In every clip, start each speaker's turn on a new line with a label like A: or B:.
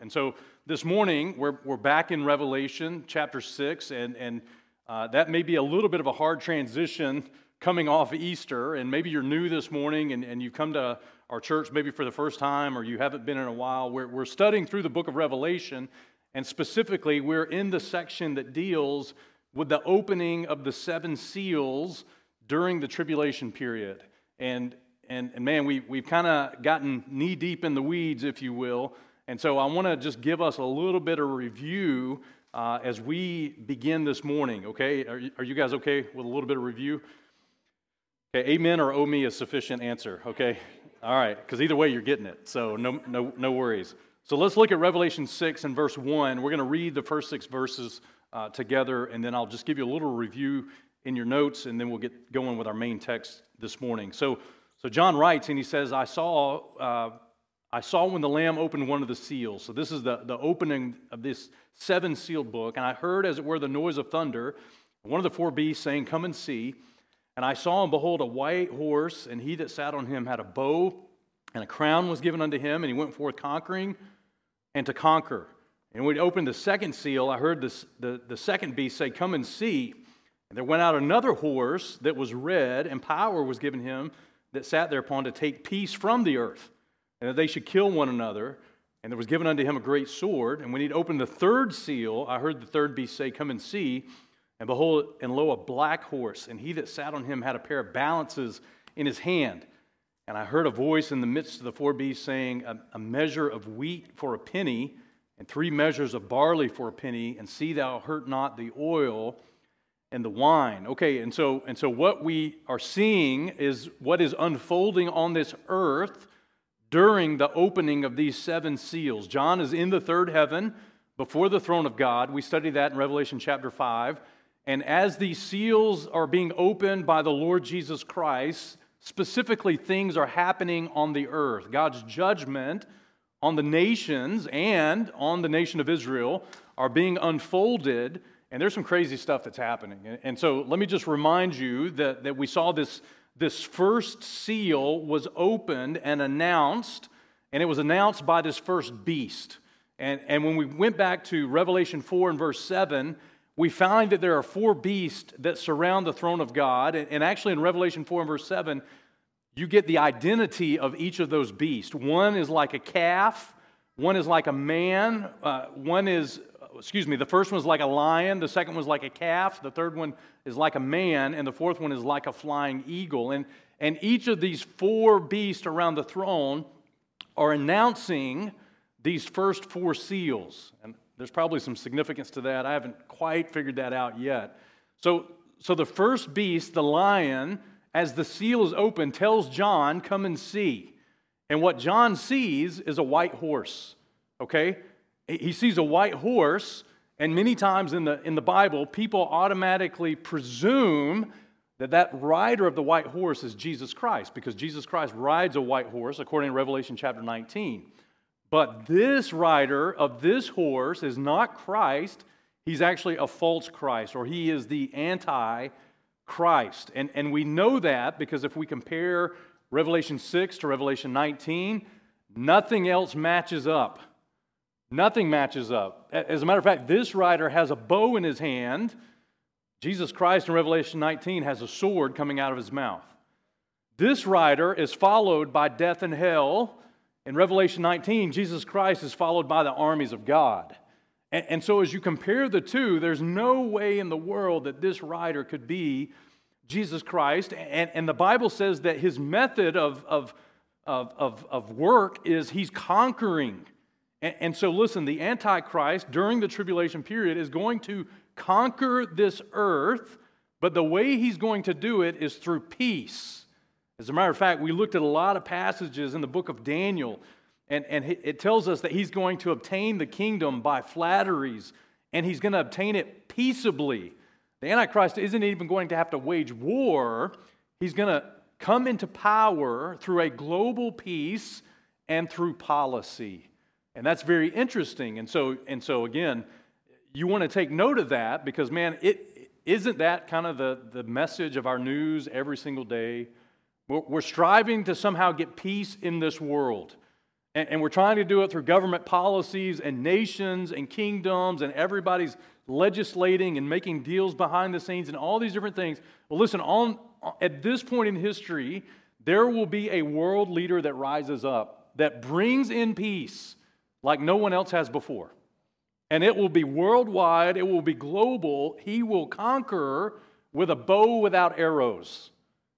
A: And so this morning, we're, we're back in Revelation chapter 6, and, and uh, that may be a little bit of a hard transition coming off Easter. And maybe you're new this morning and, and you come to our church maybe for the first time or you haven't been in a while. We're, we're studying through the book of Revelation, and specifically, we're in the section that deals with the opening of the seven seals during the tribulation period. And, and, and man, we, we've kind of gotten knee deep in the weeds, if you will. And so I want to just give us a little bit of review uh, as we begin this morning, okay? Are you, are you guys okay with a little bit of review? Okay, amen or oh me is sufficient answer, okay? All right, because either way you're getting it, so no, no, no worries. So let's look at Revelation 6 and verse 1. We're going to read the first six verses uh, together, and then I'll just give you a little review in your notes, and then we'll get going with our main text this morning. So, so John writes, and he says, I saw, uh, I saw when the Lamb opened one of the seals. So this is the, the opening of this seven sealed book. And I heard, as it were, the noise of thunder, one of the four beasts saying, Come and see. And I saw and behold a white horse, and he that sat on him had a bow, and a crown was given unto him, and he went forth conquering and to conquer. And when he opened the second seal, I heard this, the, the second beast say, Come and see. And there went out another horse that was red, and power was given him that sat thereupon to take peace from the earth, and that they should kill one another. And there was given unto him a great sword. And when he'd opened the third seal, I heard the third beast say, Come and see. And behold, and lo, a black horse, and he that sat on him had a pair of balances in his hand. And I heard a voice in the midst of the four beasts saying, A, measure of wheat for a penny, and three measures of barley for a penny, and see thou hurt not the oil and the wine. Okay, and so and so what we are seeing is what is unfolding on this earth during the opening of these seven seals. John is in the third heaven before the throne of God. We study that in Revelation chapter 5. And as these seals are being opened by the Lord Jesus Christ, specifically things are happening on the earth. God's judgment on the nations and on the nation of Israel are being unfolded and there's some crazy stuff that's happening. And, so let me just remind you that, that we saw this, this first seal was opened and announced, and it was announced by this first beast. And, and when we went back to Revelation 4 and verse 7, we find that there are four beasts that surround the throne of God. And, and actually, in Revelation 4 and verse 7, you get the identity of each of those beasts. One is like a calf, one is like a man, uh, one is excuse me, the first one is like a lion, the second one is like a calf, the third one is like a man, and the fourth one is like a flying eagle. And, and each of these four beasts around the throne are announcing these first four seals. And there's probably some significance to that. I haven't quite figured that out yet. So, so the first beast, the lion, as the seal is open, tells John, Come and see. And what John sees is a white horse. Okay? He sees a white horse, and many times in the, in the Bible, people automatically presume that that rider of the white horse is Jesus Christ, because Jesus Christ rides a white horse, according to Revelation chapter 19. But this rider of this horse is not Christ. He's actually a false Christ, or he is the anti Christ. And, and we know that because if we compare Revelation 6 to Revelation 19, nothing else matches up. Nothing matches up. As a matter of fact, this rider has a bow in his hand. Jesus Christ in Revelation 19 has a sword coming out of his mouth. This rider is followed by death and hell. In Revelation 19, Jesus Christ is followed by the armies of God. And, and, so, as you compare the two, there's no way in the world that this rider could be Jesus Christ. And, and the Bible says that his method of, of, of, of, of work is he's conquering. And, and so, listen, the Antichrist during the tribulation period is going to conquer this earth, but the way he's going to do it is through peace. As a matter of fact, we looked at a lot of passages in the book of Daniel, and, and it tells us that he's going to obtain the kingdom by flatteries, and he's going to obtain it peaceably. The Antichrist isn't even going to have to wage war, he's going to come into power through a global peace and through policy. And that's very interesting. And so, and so again, you want to take note of that because, man, it isn't that kind of the, the message of our news every single day. We're, we're striving to somehow get peace in this world. And, and we're trying to do it through government policies and nations and kingdoms, and everybody's legislating and making deals behind the scenes and all these different things. Well, listen, on, at this point in history, there will be a world leader that rises up that brings in peace like no one else has before. And it will be worldwide, it will be global. He will conquer with a bow without arrows,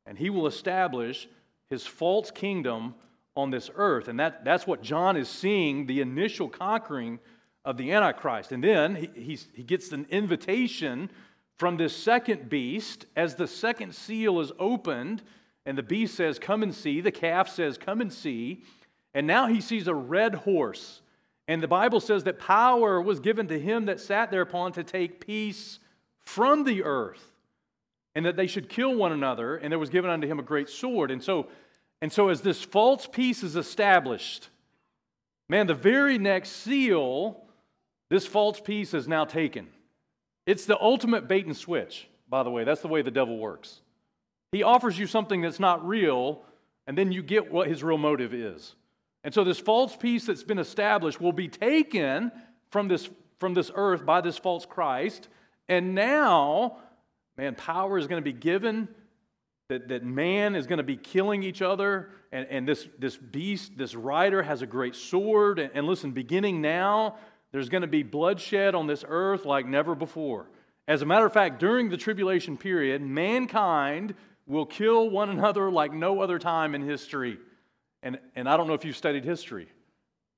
A: and he will establish his false kingdom on this earth. And that, that's what John is seeing the initial conquering of the Antichrist. And then he, he gets an invitation from this second beast as the second seal is opened. And the beast says, Come and see. The calf says, Come and see. And now he sees a red horse. And the Bible says that power was given to him that sat thereupon to take peace from the earth, and that they should kill one another. And there was given unto him a great sword. And so and so, as this false peace is established, man, the very next seal, this false peace is now taken. It's the ultimate bait and switch, by the way. That's the way the devil works. He offers you something that's not real, and then you get what his real motive is. And so, this false peace that's been established will be taken from this, from this earth by this false Christ. And now, man, power is going to be given that, that man is going to be killing each other, and, and this, this beast, this rider, has a great sword. And, and listen, beginning now, there's going to be bloodshed on this earth like never before. As a matter of fact, during the tribulation period, mankind will kill one another like no other time in history. And, and I don't know if you've studied history,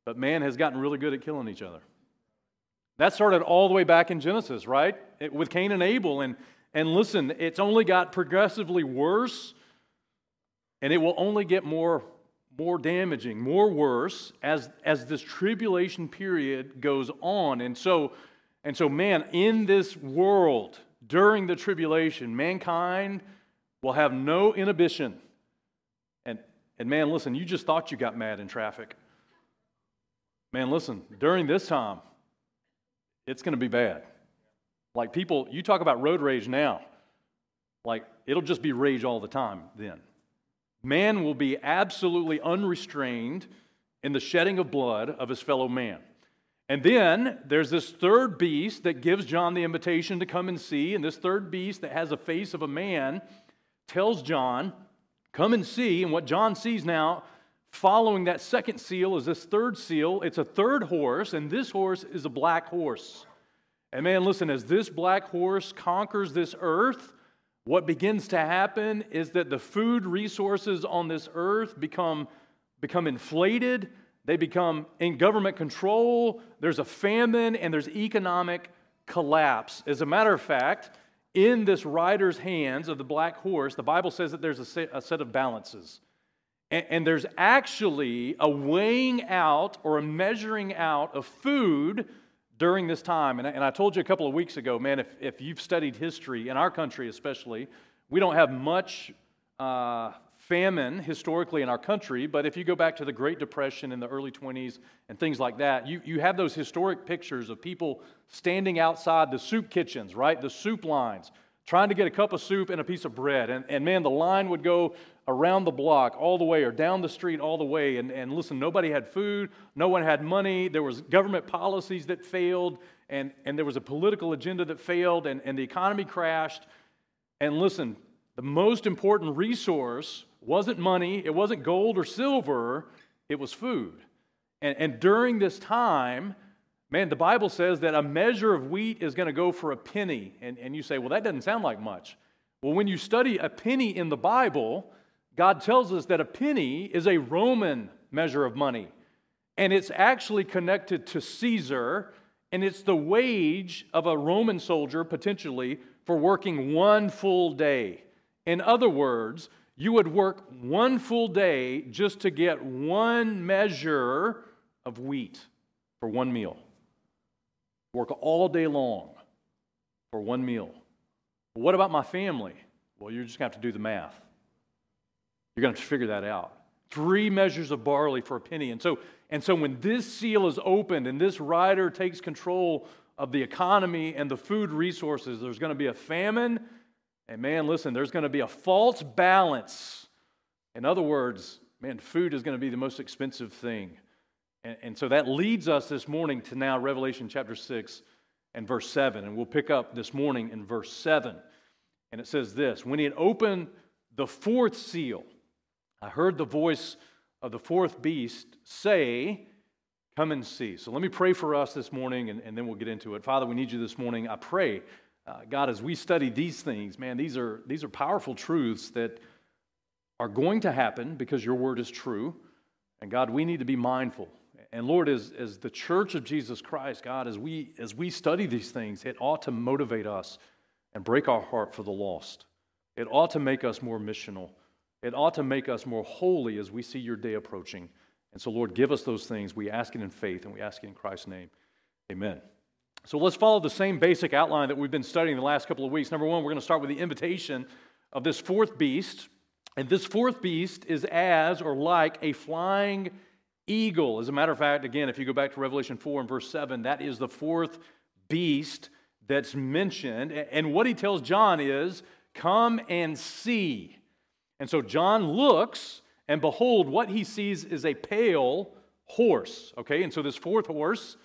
A: but man has gotten really good at killing each other. That started all the way back in Genesis, right? It, with Cain and Abel. And, and listen, it's only got progressively worse, and it will only get more, more damaging, more worse as, as this tribulation period goes on. And so, and so, man, in this world, during the tribulation, mankind will have no inhibition. And, man, listen, you just thought you got mad in traffic. Man, listen, during this time, it's going to be bad. Like people, you talk about road rage now. Like it'll just be rage all the time then. Man will be absolutely unrestrained in the shedding of blood of his fellow man. And then there's this third beast that gives John the invitation to come and see. And this third beast that has a face of a man tells John, Come and see. And what John sees now, following that second seal, is this third seal. It's a third horse, and this horse is a black horse. And man, listen, as this black horse conquers this earth, what begins to happen is that the food resources on this earth become, become inflated, they become in government control, there's a famine, and there's economic collapse. As a matter of fact, in this rider's hands of the black horse, the Bible says that there's a set, of balances. And, there's actually a weighing out or a measuring out of food during this time, and I, and I told you a couple of weeks ago, man, if, if you've studied history, in our country especially, we don't have much uh, famine historically in our country, but if you go back to the Great Depression in the early 20s and things like that, you, you have those historic pictures of people standing outside the soup kitchens, right? The soup lines, trying to get a cup of soup and a piece of bread. And, and man, the line would go around the block all the way or down the street all the way. And, and listen, nobody had food, no one had money, there was government policies that failed, and, and there was a political agenda that failed, and, and the economy crashed. And listen, the most important resource wasn't money, it wasn't gold or silver, it was food. And, and during this time, man, the Bible says that a measure of wheat is going to go for a penny. And, and you say, well, that doesn't sound like much. Well, when you study a penny in the Bible, God tells us that a penny is a Roman measure of money, and it's actually connected to Caesar, and it's the wage of a Roman soldier potentially for working one full day. In other words, you would work one full day just to get one measure of wheat for one meal. Work all day long for one meal. what about my family? Well, you're just going to have to do the math. You're going to to figure that out. Three measures of barley for a penny. And so, and so when this seal is opened and this rider takes control of the economy and the food resources, there's going to be a famine. And man, listen, there's going to be a false balance. In other words, man, food is going to be the most expensive thing. And, and so that leads us this morning to now Revelation chapter 6 and verse 7. And we'll pick up this morning in verse 7. And it says this When he had opened the fourth seal, I heard the voice of the fourth beast say, Come and see. So let me pray for us this morning and, and then we'll get into it. Father, we need you this morning. I pray, uh, God, as we study these things, man, these are, these are powerful truths that are going to happen because your word is true. And God, we need to be mindful. And Lord, as, as the church of Jesus Christ, God, as we, as we study these things, it ought to motivate us and break our heart for the lost. It ought to make us more missional. It ought to make us more holy as we see your day approaching. And so, Lord, give us those things. We ask it in faith and we ask it in Christ's name. Amen. So let's follow the same basic outline that we've been studying the last couple of weeks. Number one, we're going to start with the invitation of this fourth beast. And this fourth beast is as or like a flying eagle. As a matter of fact, again, if you go back to Revelation 4 and verse 7, that is the fourth beast that's mentioned. And what he tells John is, Come and see. And so John looks and behold, what he sees is a pale horse. Okay, and so this fourth horse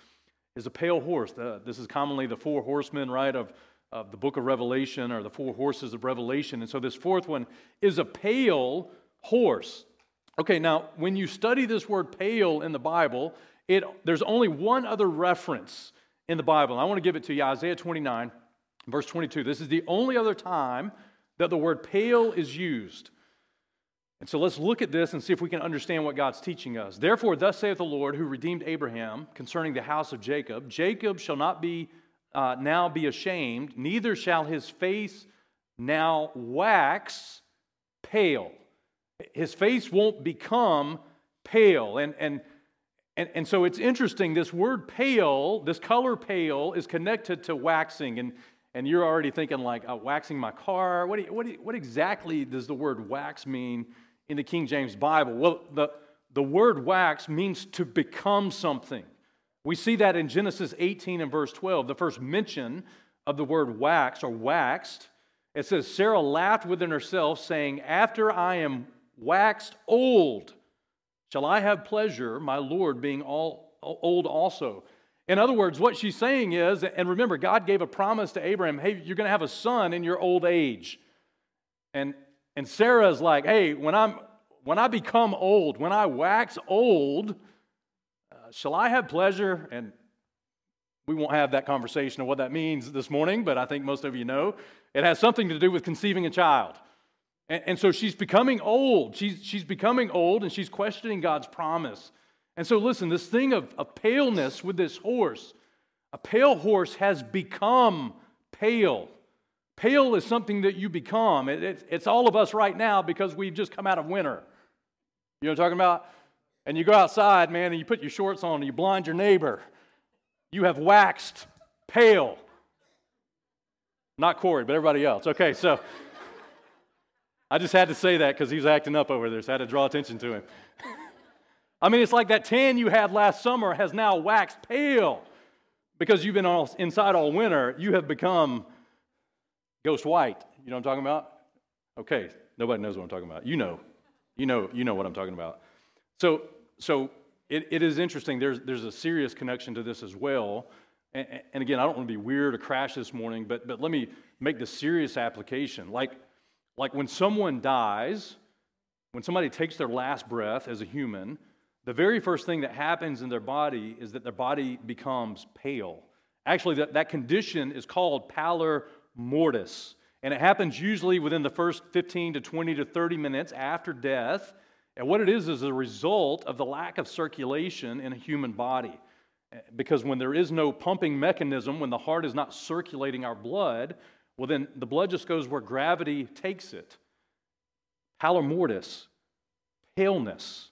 A: is a pale horse. The, this is commonly the four horsemen, right, of, of the book of Revelation or the four horses of Revelation. And so this fourth one is a pale horse. Okay, now when you study this word pale in the Bible, it, there's only one other reference in the Bible. And I want to give it to you Isaiah 29, verse 22. This is the only other time that the word pale is used. And so let's look at this and see if we can understand what God's teaching us. Therefore, thus saith the Lord, who redeemed Abraham concerning the house of Jacob Jacob shall not be uh, now be ashamed, neither shall his face now wax pale. His face won't become pale. And, and, and, and so it's interesting, this word pale, this color pale, is connected to waxing. And, and you're already thinking, like, uh, waxing my car. What, you, what, you, what exactly does the word wax mean? In the King James Bible? Well, the, the word wax means to become something. We see that in Genesis 18 and verse 12, the first mention of the word wax or waxed. It says, Sarah laughed within herself, saying, After I am waxed old, shall I have pleasure, my Lord being all old also. In other words, what she's saying is, and remember, God gave a promise to Abraham, hey, you're going to have a son in your old age. And and Sarah's like, hey, when, I'm, when I become old, when I wax old, uh, shall I have pleasure? And we won't have that conversation of what that means this morning, but I think most of you know. It has something to do with conceiving a child. And, and so she's becoming old. She's, she's becoming old and she's questioning God's promise. And so, listen, this thing of, of paleness with this horse, a pale horse has become pale. Pale is something that you become. It, it, it's all of us right now because we've just come out of winter. You know what I'm talking about? And you go outside, man, and you put your shorts on and you blind your neighbor. You have waxed pale. Not Corey, but everybody else. Okay, so I just had to say that because he was acting up over there, so I had to draw attention to him. I mean, it's like that tan you had last summer has now waxed pale because you've been all, inside all winter. You have become Ghost white. You know what I'm talking about? Okay, nobody knows what I'm talking about. You know. You know, you know what I'm talking about. So, so it, it is interesting. There's, there's a serious connection to this as well. And, and again, I don't want to be weird or crash this morning, but, but let me make the serious application. Like, like when someone dies, when somebody takes their last breath as a human, the very first thing that happens in their body is that their body becomes pale. Actually, that, that condition is called pallor mortis. And it happens usually within the first 15 to 20 to 30 minutes after death. And what it is is a result of the lack of circulation in a human body. Because when there is no pumping mechanism, when the heart is not circulating our blood, well, then the blood just goes where gravity takes it. Pallor mortis, paleness.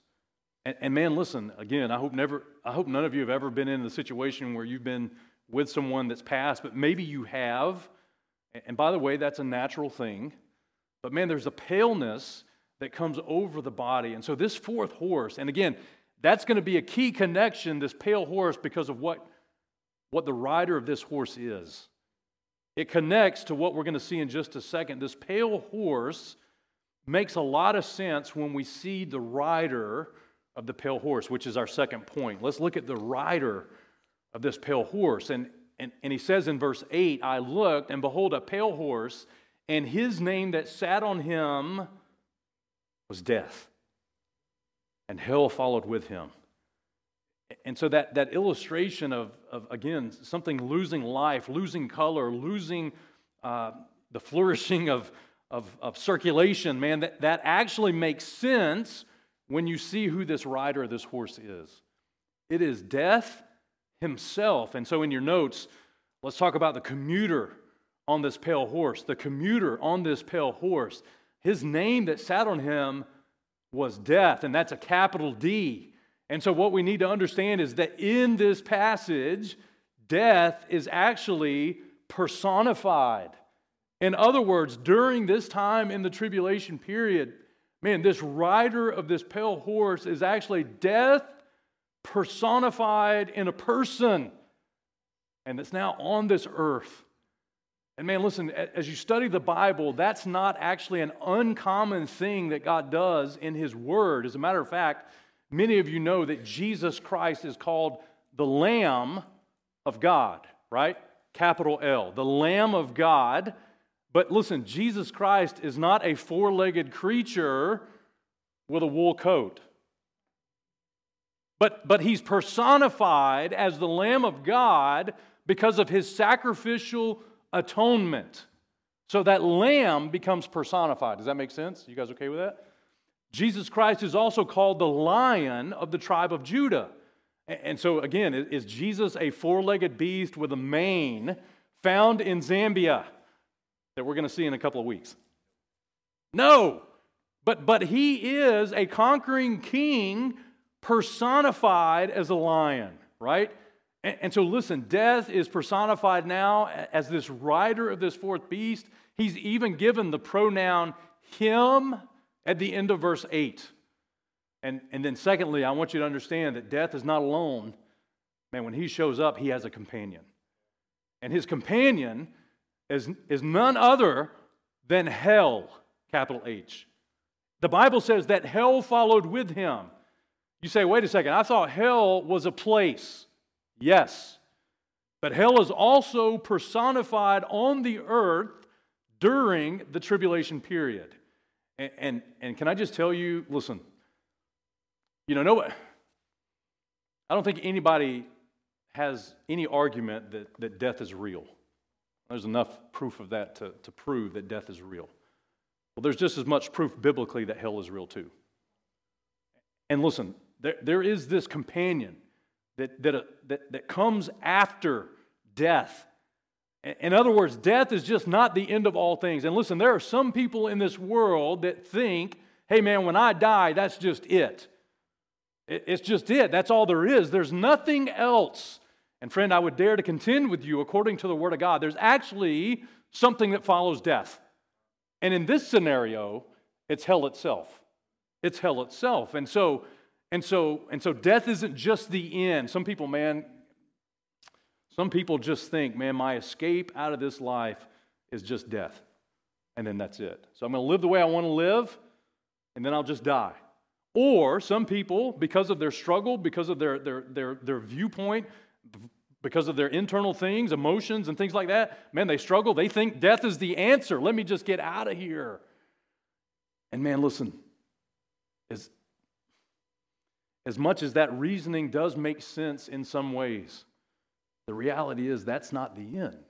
A: And, and, man, listen, again, I hope, never, I hope none of you have ever been in the situation where you've been with someone that's passed, but maybe you have. And by the way, that's a natural thing. But man, there's a paleness that comes over the body. And so this fourth horse, and again, that's going to be a key connection, this pale horse, because of what, what the rider of this horse is. It connects to what we're going to see in just a second. This pale horse makes a lot of sense when we see the rider of the pale horse, which is our second point. Let's look at the rider of this pale horse. And, and, and he says in verse 8, I looked, and behold, a pale horse, and his name that sat on him was death. And hell followed with him. And so that, that illustration of, of, again, something losing life, losing color, losing uh, the flourishing of, of, of circulation, man, that, that actually makes sense when you see who this rider of this horse is. It is death himself. And so in your notes, let's talk about the commuter on this pale horse. The commuter on this pale horse. His name that sat on him was death, and that's a capital D. And so, what we need to understand is that in this passage, death is actually personified. In other words, during this time in the tribulation period, man, this rider of this pale horse is actually death personified in a person. And it's now on this earth. And man, listen, as you study the Bible, that's not actually an uncommon thing that God does in His Word. As a matter of fact, Many of you know that Jesus Christ is called the Lamb of God, right? Capital L, the Lamb of God. But listen, Jesus Christ is not a four legged creature with a wool coat. But, but he's personified as the Lamb of God because of his sacrificial atonement. So that lamb becomes personified. Does that make sense? You guys okay with that? Jesus Christ is also called the lion of the tribe of Judah. And so, again, is Jesus a four legged beast with a mane found in Zambia that we're going to see in a couple of weeks? No, but, but he is a conquering king personified as a lion, right? And, and so, listen, death is personified now as this rider of this fourth beast. He's even given the pronoun him at the end of verse 8. And, and then, secondly, I want you to understand that death is not alone. Man, when he shows up, he has a companion. And his companion is, is none other than hell, capital H. The Bible says that hell followed with him. You say, wait a second, I thought hell was a place. Yes. But hell is also personified on the earth during the tribulation period. And, and, and can I just tell you, listen, you know, no, I don't think anybody has any argument that, that death is real. There's enough proof of that to, to prove that death is real. Well, there's just as much proof biblically that hell is real too. And listen, there, there is this companion that, that, uh, that, that comes after death in other words, death is just not the end of all things. And listen, there are some people in this world that think, hey man, when I die, that's just it. It's just it. That's all there is. There's nothing else. And friend, I would dare to contend with you, according to the Word of God, there's actually something that follows death. And in this scenario, it's hell itself. It's hell itself. And so, and so, and so death isn't just the end. Some people, man, some people just think, man, my escape out of this life is just death. And then that's it. So I'm going to live the way I want to live, and then I'll just die. Or some people, because of their struggle, because of their, their, their, their viewpoint, because of their internal things, emotions, and things like that, man, they struggle. They think death is the answer. Let me just get out of here. And man, listen, as, as much as that reasoning does make sense in some ways, the reality is that's not the end.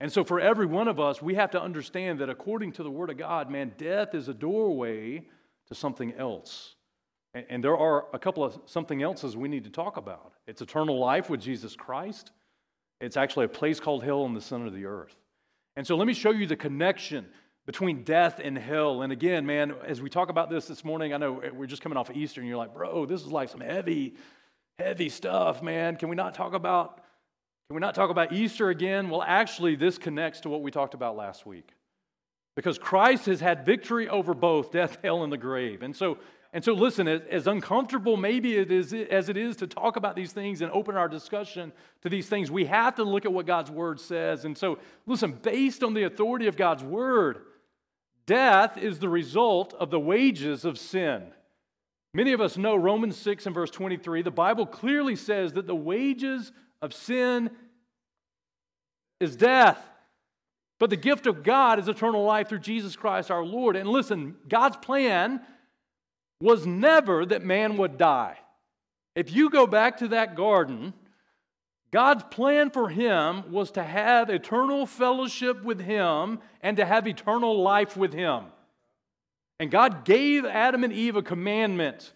A: And so, for every one of us, we have to understand that according to the Word of God, man, death is a doorway to something else. And, there are a couple of something else's we need to talk about. It's eternal life with Jesus Christ, it's actually a place called hell in the center of the earth. And so, let me show you the connection between death and hell. And again, man, as we talk about this this morning, I know we're just coming off of Easter, and you're like, bro, this is like some heavy, heavy stuff, man. Can we not talk about can we not talk about Easter again? Well, actually, this connects to what we talked about last week. Because Christ has had victory over both death, hell, and the grave. And so, and so listen, as, uncomfortable maybe it is as it is to talk about these things and open our discussion to these things, we have to look at what God's word says. And so, listen, based on the authority of God's word, death is the result of the wages of sin. Many of us know Romans 6 and verse 23. The Bible clearly says that the wages of sin is death. But the gift of God is eternal life through Jesus Christ our Lord. And listen, God's plan was never that man would die. If you go back to that garden, God's plan for him was to have eternal fellowship with him and to have eternal life with him. And God gave Adam and Eve a commandment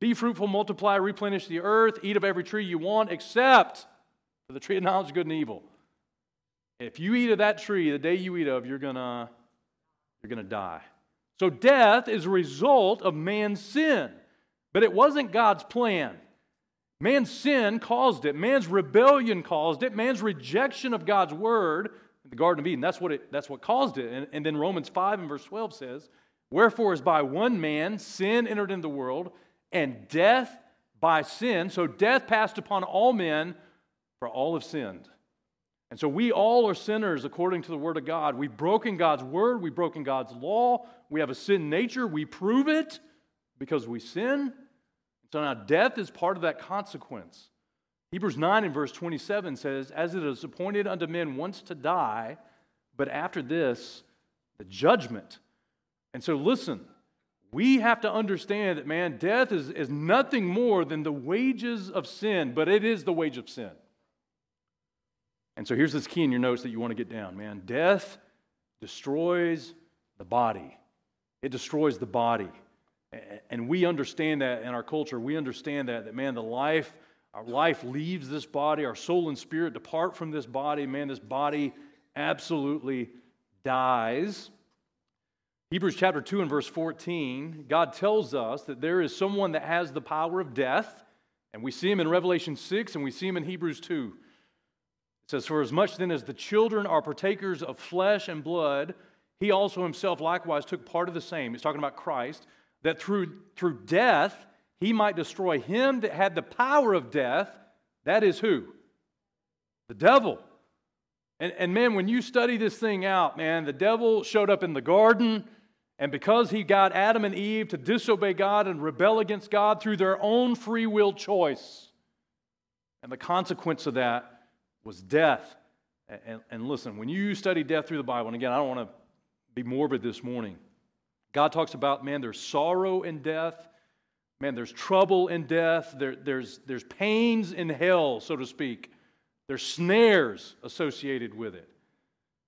A: be fruitful, multiply, replenish the earth, eat of every tree you want, except for the tree of knowledge of good and evil. If you eat of that tree, the day you eat of, you're gonna, you're gonna die. So death is a result of man's sin, but it wasn't God's plan. Man's sin caused it. Man's rebellion caused it. Man's rejection of God's word in the Garden of Eden. That's what, it, that's what caused it. And, and then Romans 5 and verse 12 says, Wherefore, as by one man sin entered into the world, and death by sin, so death passed upon all men, for all have sinned. And so we all are sinners according to the Word of God. We've broken God's Word, we've broken God's law, we have a sin nature, we prove it because we sin. So now death is part of that consequence. Hebrews 9 and verse 27 says, As it is appointed unto men once to die, but after this, the judgment. And so, listen, we have to understand that, man, death is, is nothing more than the wages of sin, but it is the wage of sin. And so, here's this key in your notes that you want to get down, man. Death destroys the body, it destroys the body. And we understand that in our culture. We understand that, that man, the life, our life leaves this body, our soul and spirit depart from this body. Man, this body absolutely dies. Hebrews chapter 2 and verse 14, God tells us that there is someone that has the power of death, and we see him in Revelation 6 and we see him in Hebrews 2. It says, For as much then as the children are partakers of flesh and blood, he also himself likewise took part of the same. He's talking about Christ, that through, through death he might destroy him that had the power of death. That is who? The devil. And, and man, when you study this thing out, man, the devil showed up in the garden. And because he got Adam and Eve to disobey God and rebel against God through their own free will choice, and the consequence of that was death. And, and, and listen, when you study death through the Bible, and again, I don't want to be morbid this morning, God talks about, man, there's sorrow in death. Man, there's trouble in death. There, there's, there's pains in hell, so to speak. There's snares associated with it.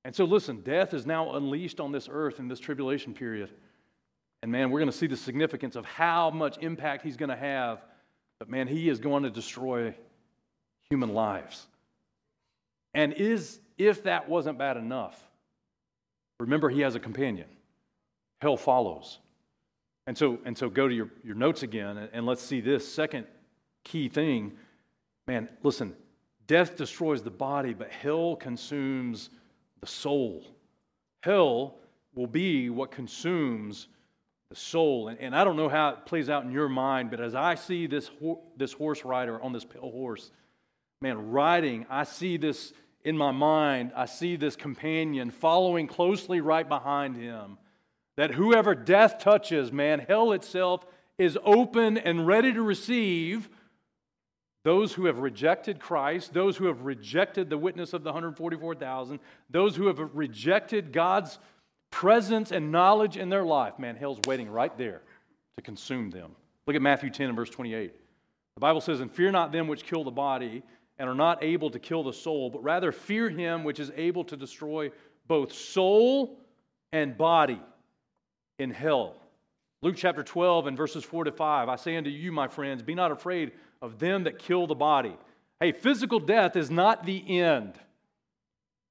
A: And so, listen, death is now unleashed on this earth in this tribulation period. And man, we're going to see the significance of how much impact he's going to have. But man, he is going to destroy human lives. And is if that wasn't bad enough, remember he has a companion. Hell follows. And so, and so go to your, your notes again and, and let's see this second key thing. Man, listen, death destroys the body, but hell consumes the soul. Hell will be what consumes the soul. And, and I don't know how it plays out in your mind, but as I see this, ho- this horse rider on this pale horse, man, riding, I see this in my mind. I see this companion following closely right behind him. That whoever death touches, man, hell itself is open and ready to receive those who have rejected Christ, those who have rejected the witness of the 144,000, those who have rejected God's presence and knowledge in their life, man, hell's waiting right there to consume them. Look at Matthew 10 and verse 28. The Bible says, And fear not them which kill the body and are not able to kill the soul, but rather fear him which is able to destroy both soul and body in hell. Luke chapter 12 and verses 4 to 5. I say unto you, my friends, be not afraid of them that kill the body. Hey, physical death is not the end.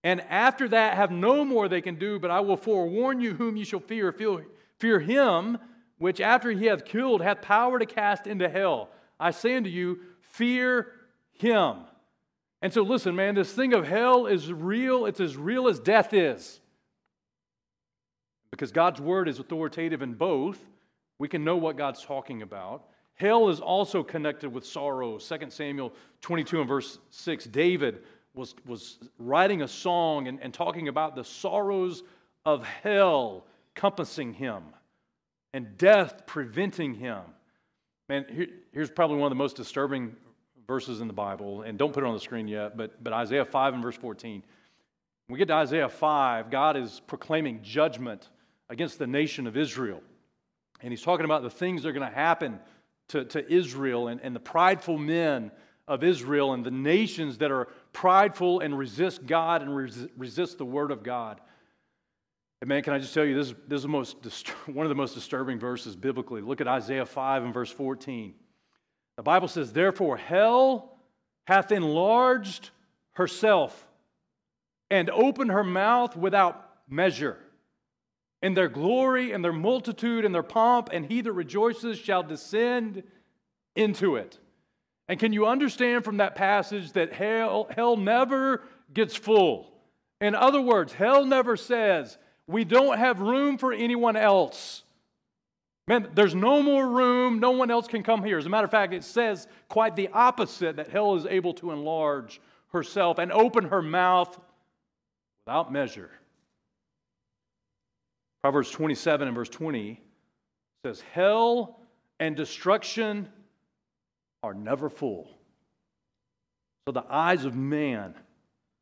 A: And after that, have no more they can do, but I will forewarn you whom you shall fear. Fear, fear him which after he hath killed hath power to cast into hell. I say unto you, fear him. And so, listen, man, this thing of hell is real. It's as real as death is. Because God's word is authoritative in both, we can know what God's talking about. Hell is also connected with sorrow. 2 Samuel 22 and verse 6, David was, was writing a song and, and talking about the sorrows of hell compassing him and death preventing him. Man, here, here's probably one of the most disturbing verses in the Bible, and don't put it on the screen yet, but, but Isaiah 5 and verse 14. When we get to Isaiah 5, God is proclaiming judgment against the nation of Israel. And he's talking about the things that are going to happen to, to Israel and, and the prideful men of Israel and the nations that are prideful and resist God and res- resist the word of God. And man, can I just tell you, this, this is most one of the most disturbing verses biblically. Look at Isaiah 5 and verse 14. The Bible says, Therefore, hell hath enlarged herself and opened her mouth without measure. In their glory and their multitude and their pomp, and he that rejoices shall descend into it. And can you understand from that passage that hell, hell never gets full? In other words, hell never says, we don't have room for anyone else. Man, there's no more room. No one else can come here. As a matter of fact, it says quite the opposite that hell is able to enlarge herself and open her mouth without measure. Proverbs 27 and verse 20 says, Hell and destruction are never full. So the eyes of man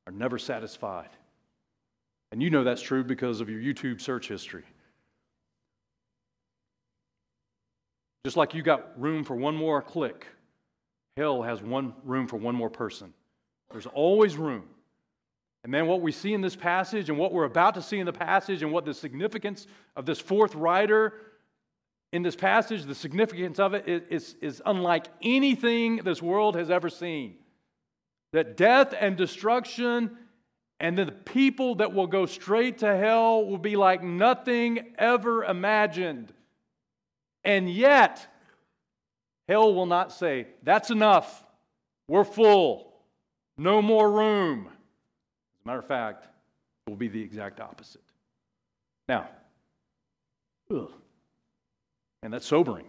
A: are never satisfied. And you know that's true because of your YouTube search history. Just like you got room for one more click, hell has one room for one more person. There's always room. And then what we see in this passage and what we're about to see in the passage and what the significance of this fourth rider in this passage, the significance of it is, is unlike anything this world has ever seen. That death and destruction and then the people that will go straight to hell will be like nothing ever imagined. And yet, hell will not say, That's enough. We're full. No more room. Matter of fact, it will be the exact opposite. Now, ugh, and that's sobering.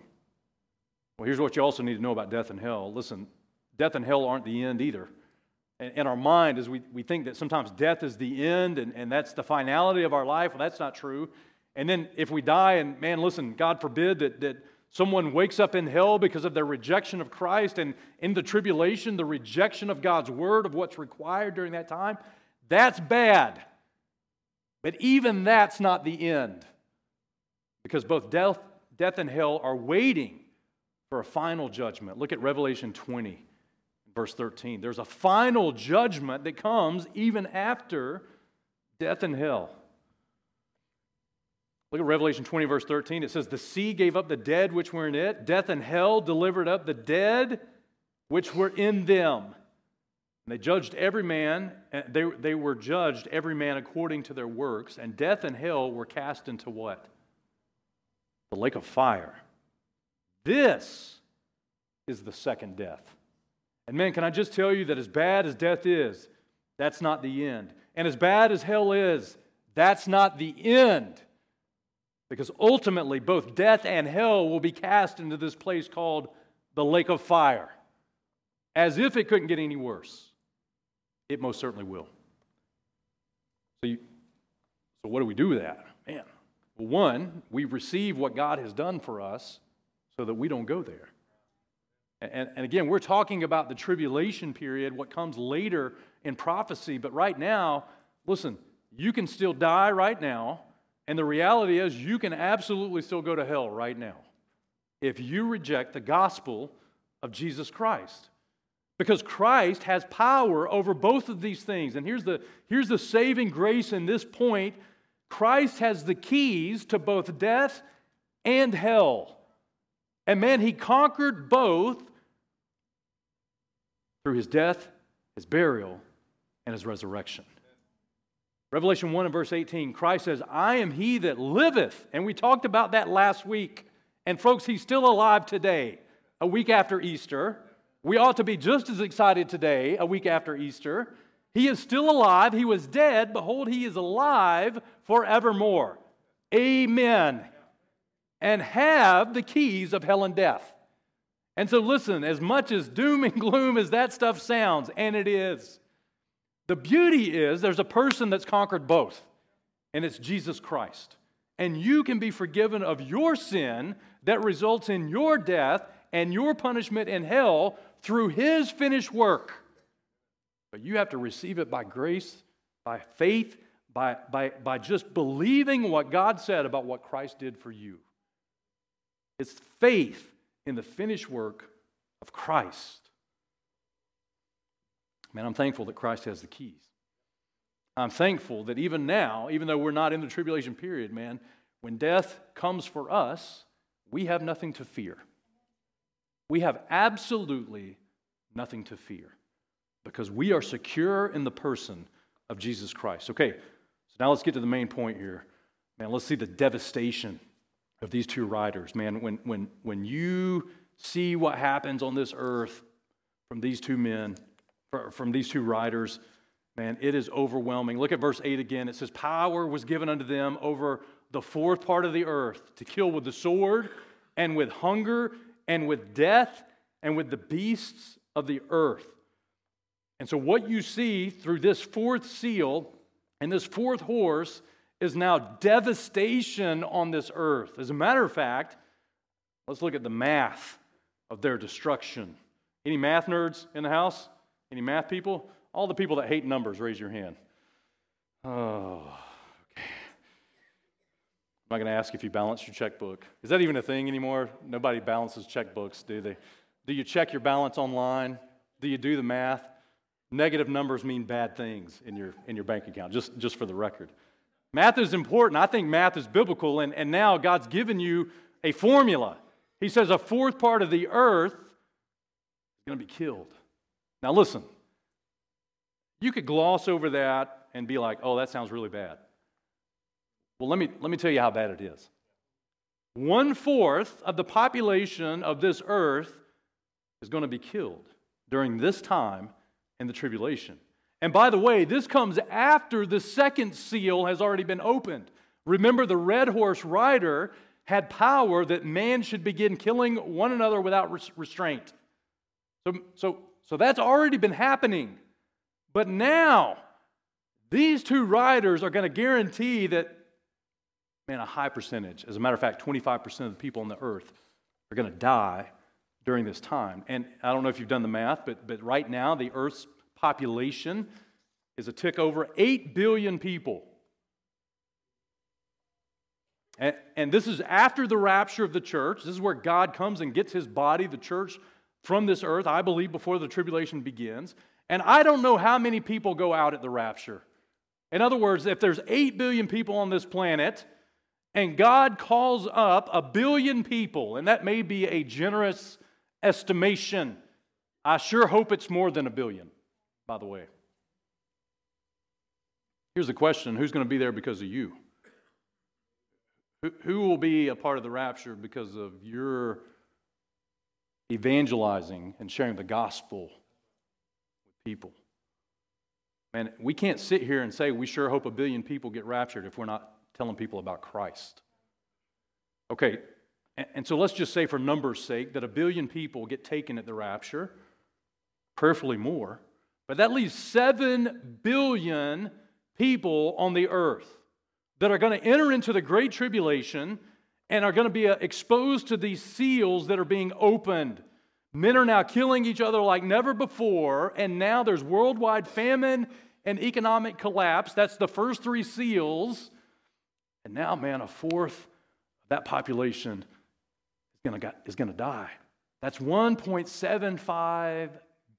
A: Well, here's what you also need to know about death and hell. Listen, death and hell aren't the end either. In our mind, as we, we think that sometimes death is the end and, and that's the finality of our life, well, that's not true. And then if we die, and man, listen, God forbid that, that someone wakes up in hell because of their rejection of Christ and in the tribulation, the rejection of God's word, of what's required during that time, that's bad. But even that's not the end. Because both death, death and hell are waiting for a final judgment. Look at Revelation 20, verse 13. There's a final judgment that comes even after death and hell. Look at Revelation 20, verse 13. It says, The sea gave up the dead which were in it, death and hell delivered up the dead which were in them. And they judged every man, eh, they, they were judged every man according to their works, and death and hell were cast into what? The lake of fire. This is the second death. And man, can I just tell you that as bad as death is, that's not the end. And as bad as hell is, that's not the end. Because ultimately, both death and hell will be cast into this place called the lake of fire. As if it couldn't get any worse. It most certainly will. So, you, so what do we do with that? Man, well, one, we receive what God has done for us so that we don't go there. And, and again, we're talking about the tribulation period, what comes later in prophecy, but right now, listen, you can still die right now and the reality is, you can absolutely still go to hell right now if you reject the gospel of Jesus Christ. Because Christ has power over both of these things. And here's the, here's the saving grace in this point Christ has the keys to both death and hell. And man, he conquered both through his death, his burial, and his resurrection. Revelation 1 and verse 18, Christ says, I am he that liveth. And we talked about that last week. And folks, he's still alive today, a week after Easter. We ought to be just as excited today, a week after Easter. He is still alive. He was dead. Behold, he is alive forevermore. Amen. And have the keys of hell and death. And so, listen, as much as doom and gloom as that stuff sounds, and it is, the beauty is there's a person that's conquered both, and it's Jesus Christ. And you can be forgiven of your sin that results in your death and your punishment in hell through his finished work. But you have to receive it by grace, by faith, by, by, by just believing what God said about what Christ did for you. It's faith in the finished work of Christ. Man, I'm thankful that Christ has the keys. I'm thankful that even now, even though we're not in the tribulation period, man, when death comes for us, we have nothing to fear. We have absolutely nothing to fear because we are secure in the person of Jesus Christ. Okay, so now let's get to the main point here. Man, let's see the devastation of these two riders. Man, when, when, when you see what happens on this earth from these two men, from these two riders, man, it is overwhelming. Look at verse 8 again. It says, Power was given unto them over the fourth part of the earth to kill with the sword and with hunger and with death and with the beasts of the earth. And so, what you see through this fourth seal and this fourth horse is now devastation on this earth. As a matter of fact, let's look at the math of their destruction. Any math nerds in the house? Any math people? All the people that hate numbers, raise your hand. Oh. I'm not going to ask if you balance your checkbook. Is that even a thing anymore? Nobody balances checkbooks, do they? Do you check your balance online? Do you do the math? Negative numbers mean bad things in your, in your bank account, just, just for the record. Math is important. I think math is biblical, and, and now God's given you a formula. He says a fourth part of the earth is going to be killed. Now, listen, you could gloss over that and be like, oh, that sounds really bad. Well, let me, let me tell you how bad it is. One fourth of the population of this earth is going to be killed during this time in the tribulation. And by the way, this comes after the second seal has already been opened. Remember, the red horse rider had power that man should begin killing one another without restraint. So, so, so that's already been happening. But now, these two riders are going to guarantee that, man, a high percentage, as a matter of fact, 25% of the people on the earth are going to die during this time. And I don't know if you've done the math, but, but right now, the earth's population is a tick over 8 billion people. And, and, this is after the rapture of the church. This is where God comes and gets his body, the church, from this earth, I believe, before the tribulation begins. And I don't know how many people go out at the rapture. In other words, if there's 8 billion people on this planet, and God calls up a billion people, and that may be a generous estimation, I sure hope it's more than a billion by the way. Here's the question who's going to be there because of you? Who, will be a part of the rapture because of your evangelizing and sharing the gospel with people? Man, we can't sit here and say we sure hope a billion people get raptured if we're not telling people about Christ. Okay, and so let's just say, for numbers' sake, that a billion people get taken at the rapture, prayerfully more. But that leaves 7 billion people on the earth that are going to enter into the Great Tribulation and are going to be uh, exposed to these seals that are being opened. Men are now killing each other like never before, and now there's worldwide famine and economic collapse. That's the first three seals. And now, man, a fourth of that population is to die. That's 1.75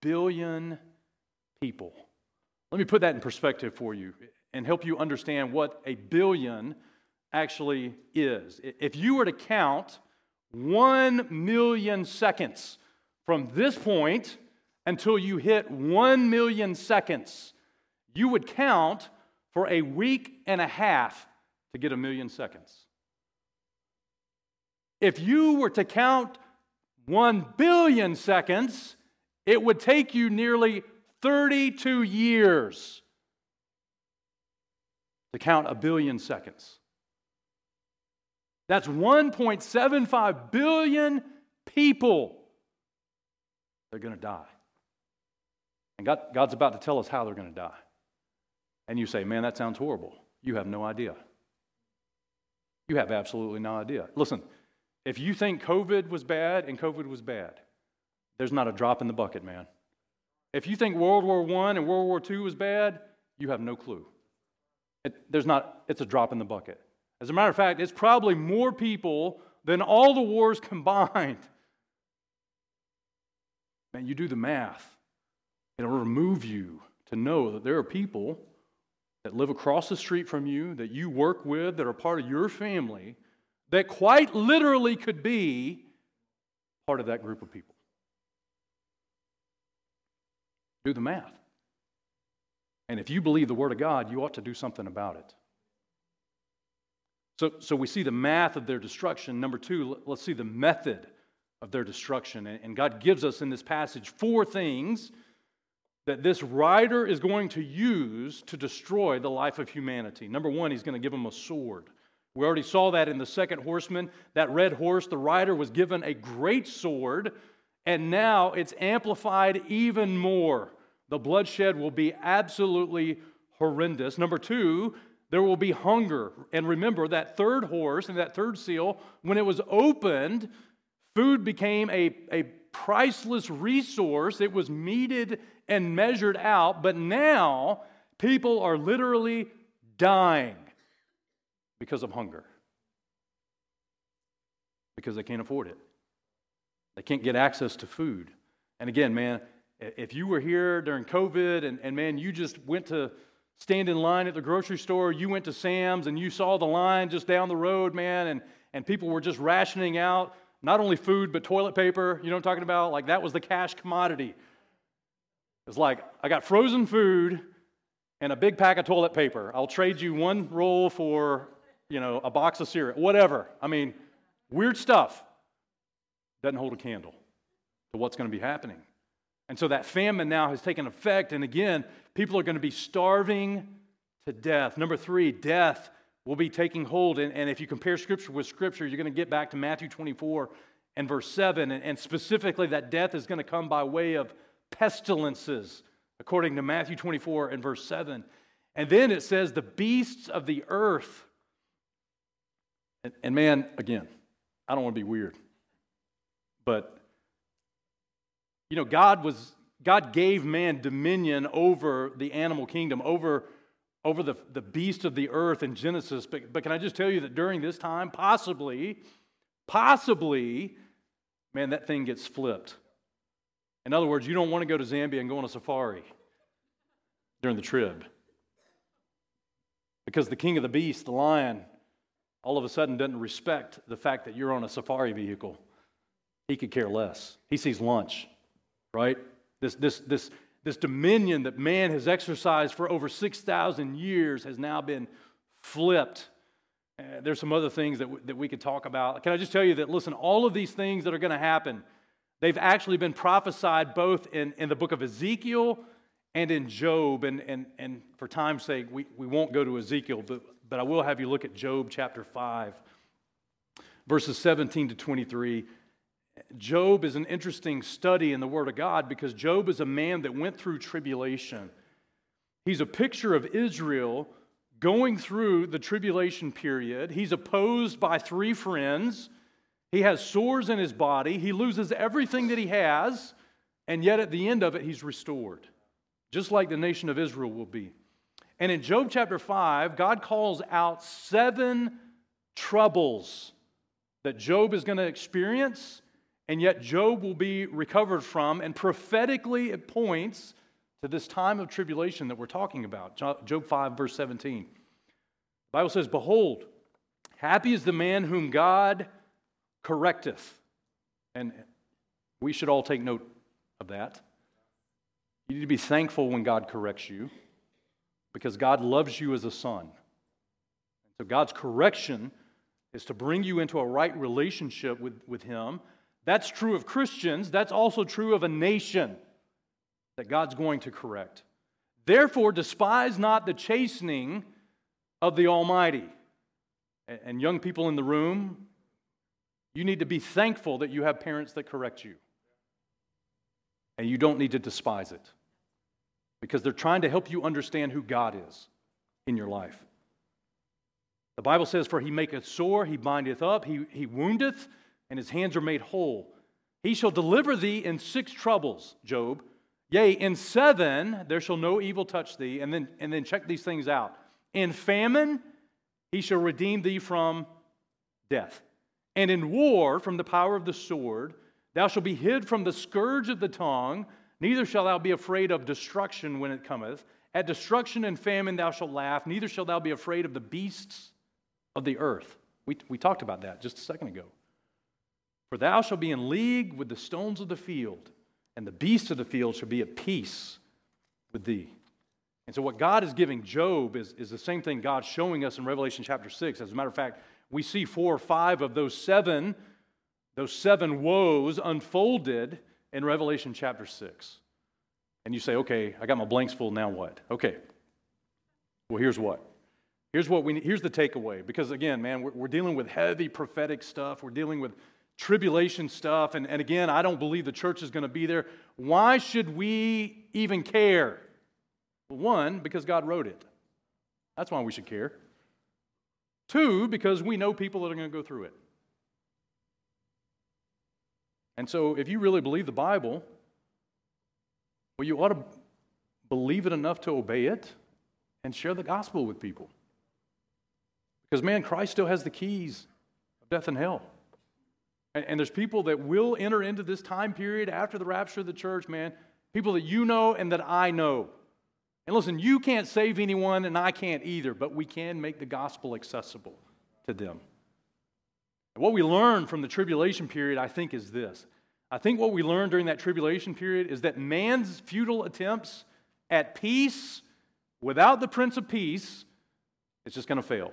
A: billion people. Let me put that in perspective for you and help you understand what a billion actually is. If you were to count 1 million seconds from this point until you hit 1 million seconds, you would count for a week and a half to get a million seconds. If you were to count 1 billion seconds, it would take you nearly 32 years to count a billion seconds. That's 1.75 billion people. They're going to die. And God, God's about to tell us how they're going to die. And you say, man, that sounds horrible. You have no idea. You have absolutely no idea. Listen, If you think COVID was bad and COVID was bad, there's not a drop in the bucket, man. If you think World War I and World War II was bad, you have no clue. It, there's not, it's a drop in the bucket. As a matter of fact, it's probably more people than all the wars combined. Man, you do the math. It'll remove you to know that there are people that live across the street from you, that you work with, that are part of your family, that quite literally could be part of that group of people. Do the math. And if you believe the Word of God, you ought to do something about it. So, so we see the math of their destruction. Number two, let's see the method of their destruction. And God gives us in this passage four things that this rider is going to use to destroy the life of humanity. Number one, he's going to give him a sword. We already saw that in the second horseman. That red horse, the rider was given a great sword, and now it's amplified even more. The bloodshed will be absolutely horrendous. Number two, there will be hunger. And remember, that third horse and that third seal, when it was opened, food became a, a priceless resource. It was meted and measured out, but now people are literally dying because of hunger. Because they can't afford it. They can't get access to food. And again, man, if you were here during COVID and, and man, you just went to stand in line at the grocery store, you went to Sam's and you saw the line just down the road, man, and, and people were just rationing out not only food, but toilet paper. You know what I'm talking about? Like that was the cash commodity. It's like, I got frozen food and a big pack of toilet paper. I'll trade you one roll for, you know, a box of cereal, whatever. I mean, weird stuff. Doesn't hold a candle to what's going to be happening. And so that famine now has taken effect. And again, people are going to be starving to death. Number three, death will be taking hold. And, and if you compare Scripture with Scripture, you're going to get back to Matthew 24 and verse 7. And, and specifically, that death is going to come by way of pestilences, according to Matthew 24 and verse 7. And then it says, the beasts of the earth. And, and man, again, I don't want to be weird, but you know, God was God gave man dominion over the animal kingdom, over over the, the beast of the earth in Genesis. But, but can I just tell you that during this time, possibly, possibly, man, that thing gets flipped. In other words, you don't want to go to Zambia and go on a safari during the trib. Because the king of the beast, the lion, all of a sudden doesn't respect the fact that you're on a safari vehicle. He could care less. He sees lunch, right? This, this, this, this dominion that man has exercised for over 6,000 years has now been flipped. Uh, there's some other things that, w- that we could talk about. Can I just tell you that, listen, all of these things that are going to happen, they've actually been prophesied both in, in the book of Ezekiel and in Job. And, and, and for time's sake, we, we won't go to Ezekiel, but, but I will have you look at Job chapter 5, verses 17 to 23. Job is an interesting study in the Word of God because Job is a man that went through tribulation. He's a picture of Israel going through the tribulation period. He's opposed by three friends. He has sores in his body. He loses everything that he has, and yet at the end of it, he's restored, just like the nation of Israel will be. And in Job chapter 5, God calls out seven troubles that Job is going to experience and yet Job will be recovered from. And prophetically, it points to this time of tribulation that we're talking about. Job 5, verse 17. The Bible says, Behold, happy is the man whom God correcteth. And we should all take note of that. You need to be thankful when God corrects you because God loves you as a son. So God's correction is to bring you into a right relationship with, with Him that's true of Christians. That's also true of a nation that God's going to correct. Therefore, despise not the chastening of the Almighty. And young people in the room, you need to be thankful that you have parents that correct you. And you don't need to despise it because they're trying to help you understand who God is in your life. The Bible says, For he maketh sore, he bindeth up, he, he woundeth, and his hands are made whole. He shall deliver thee in six troubles, Job. Yea, in seven there shall no evil touch thee. And then, and then check these things out. In famine he shall redeem thee from death. And in war from the power of the sword. Thou shalt be hid from the scourge of the tongue, neither shalt thou be afraid of destruction when it cometh. At destruction and famine thou shalt laugh, neither shalt thou be afraid of the beasts of the earth. We, we talked about that just a second ago. For thou shalt be in league with the stones of the field, and the beasts of the field shall be at peace with thee. And so, what God is giving Job is, is the same thing God's showing us in Revelation chapter 6. As a matter of fact, we see four or five of those seven, those seven woes unfolded in Revelation chapter 6. And you say, okay, I got my blanks full, now what? Okay. Well, here's what. Here's what we here's the takeaway. Because again, man, we're, we're dealing with heavy prophetic stuff. We're dealing with tribulation stuff. And, and again, I don't believe the church is going to be there. Why should we even care? One, because God wrote it. That's why we should care. Two, because we know people that are going to go through it. And so, if you really believe the Bible, well, you ought to believe it enough to obey it and share the gospel with people. Because, man, Christ still has the keys of death and hell. And, and, there's people that will enter into this time period after the rapture of the church, man. People that you know and that I know. And listen, you can't save anyone, and I can't either, but we can make the gospel accessible to them. What we learn from the tribulation period, I think, is this. I think what we learned during that tribulation period is that man's futile attempts at peace without the Prince of Peace is just going to fail.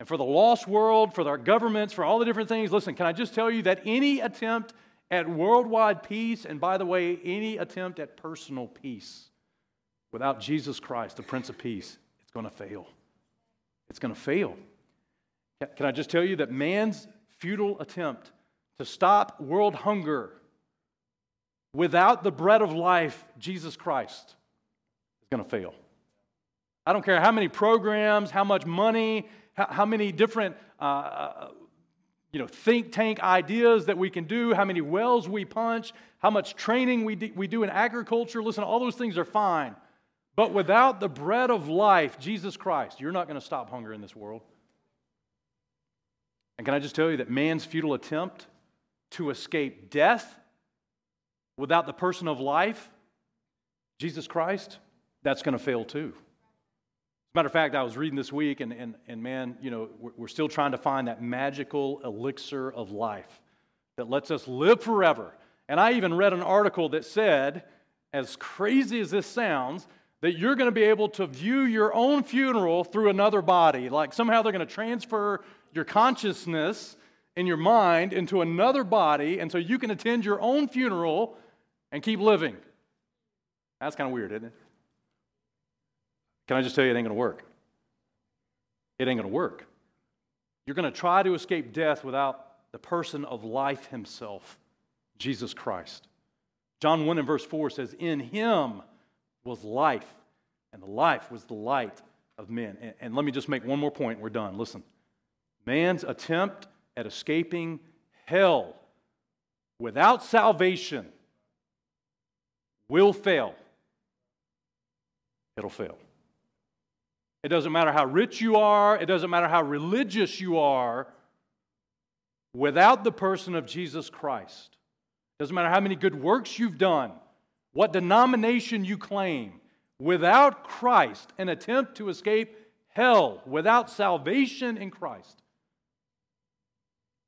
A: And for the lost world, for our governments, for all the different things, listen, can I just tell you that any attempt at worldwide peace, and by the way, any attempt at personal peace without Jesus Christ, the Prince of Peace, it's going to fail. It's going to fail. Can I just tell you that man's futile attempt to stop world hunger without the bread of life, Jesus Christ, is going to fail. I don't care how many programs, how much money, how, many different uh, uh, you know, think tank ideas that we can do, how many wells we punch, how much training we, we do in agriculture. Listen, all those things are fine. But without the bread of life, Jesus Christ, you're not going to stop hunger in this world. And can I just tell you that man's futile attempt to escape death without the person of life, Jesus Christ, that's going to fail too. As a matter of fact, I was reading this week, and, and, and man, you know, we're, we're still trying to find that magical elixir of life that lets us live forever. And I even read an article that said, as crazy as this sounds, that you're going to be able to view your own funeral through another body. Like somehow they're going to transfer your consciousness and your mind into another body, and so you can attend your own funeral and keep living. That's kind of weird, isn't it? Can I just tell you, it ain't going to work? It ain't going to work. You're going to try to escape death without the person of life himself, Jesus Christ. John 1 and verse 4 says, In him was life, and the life was the light of men. And, and let me just make one more point, we're done. Listen. Man's attempt at escaping hell without salvation will fail. It'll fail. It doesn't matter how rich you are, it doesn't matter how religious you are, without the person of Jesus Christ. It doesn't matter how many good works you've done, what denomination you claim, without Christ, an attempt to escape hell, without salvation in Christ,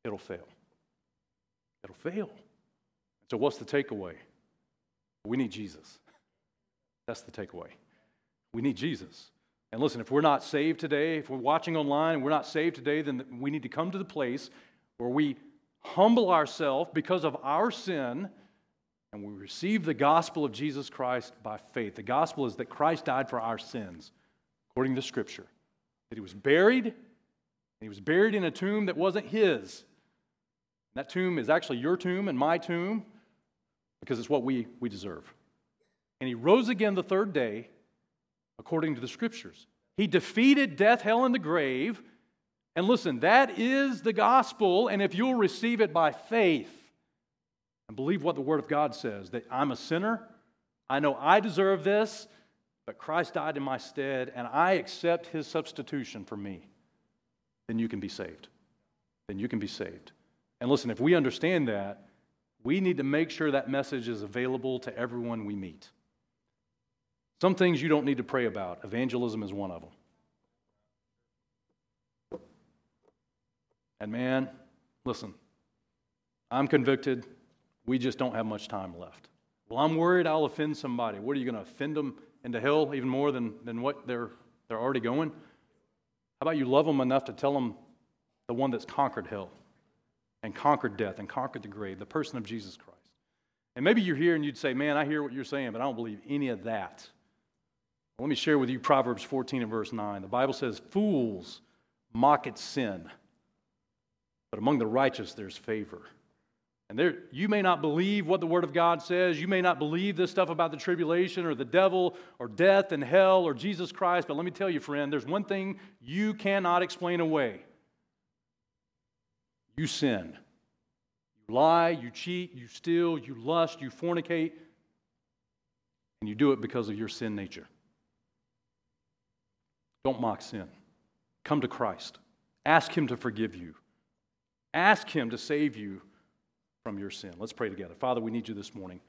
A: it'll fail. It'll fail. So, what's the takeaway? We need Jesus. That's the takeaway. We need Jesus. And listen, if we're not saved today, if we're watching online and we're not saved today, then we need to come to the place where we humble ourselves because of our sin and we receive the gospel of Jesus Christ by faith. The gospel is that Christ died for our sins, according to Scripture, that he was buried, and he was buried in a tomb that wasn't his. That tomb is actually your tomb and my tomb because it's what we, we deserve. And he rose again the third day according to the scriptures. He defeated death, hell, and the grave, And listen, that is the gospel, and if you'll receive it by faith and believe what the Word of God says, that I'm a sinner, I know I deserve this, but Christ died in my stead, and I accept His substitution for me, then you can be saved. Then you can be saved. And listen, if we understand that, we need to make sure that message is available to everyone we meet. Some things you don't need to pray about. Evangelism is one of them. And man, listen, I'm convicted. We just don't have much time left. Well, I'm worried I'll offend somebody. What are you going to offend them into hell even more than, than what they're, they're already going? How about you love them enough to tell them the one that's conquered hell and conquered death and conquered the grave, the person of Jesus Christ? And maybe you're here and you'd say, Man, I hear what you're saying, but I don't believe any of that. Well, let me share with you Proverbs 14 and verse 9. The Bible says, Fools mock at sin, but among the righteous there's favor. And there, you may not believe what the Word of God says. You may not believe this stuff about the tribulation or the devil or death and hell or Jesus Christ. But let me tell you, friend, there's one thing you cannot explain away you sin. You lie, you cheat, you steal, you lust, you fornicate, and you do it because of your sin nature. Don't mock sin. Come to Christ. Ask Him to forgive you. Ask Him to save you from your sin. Let's pray together. Father, we need you this morning.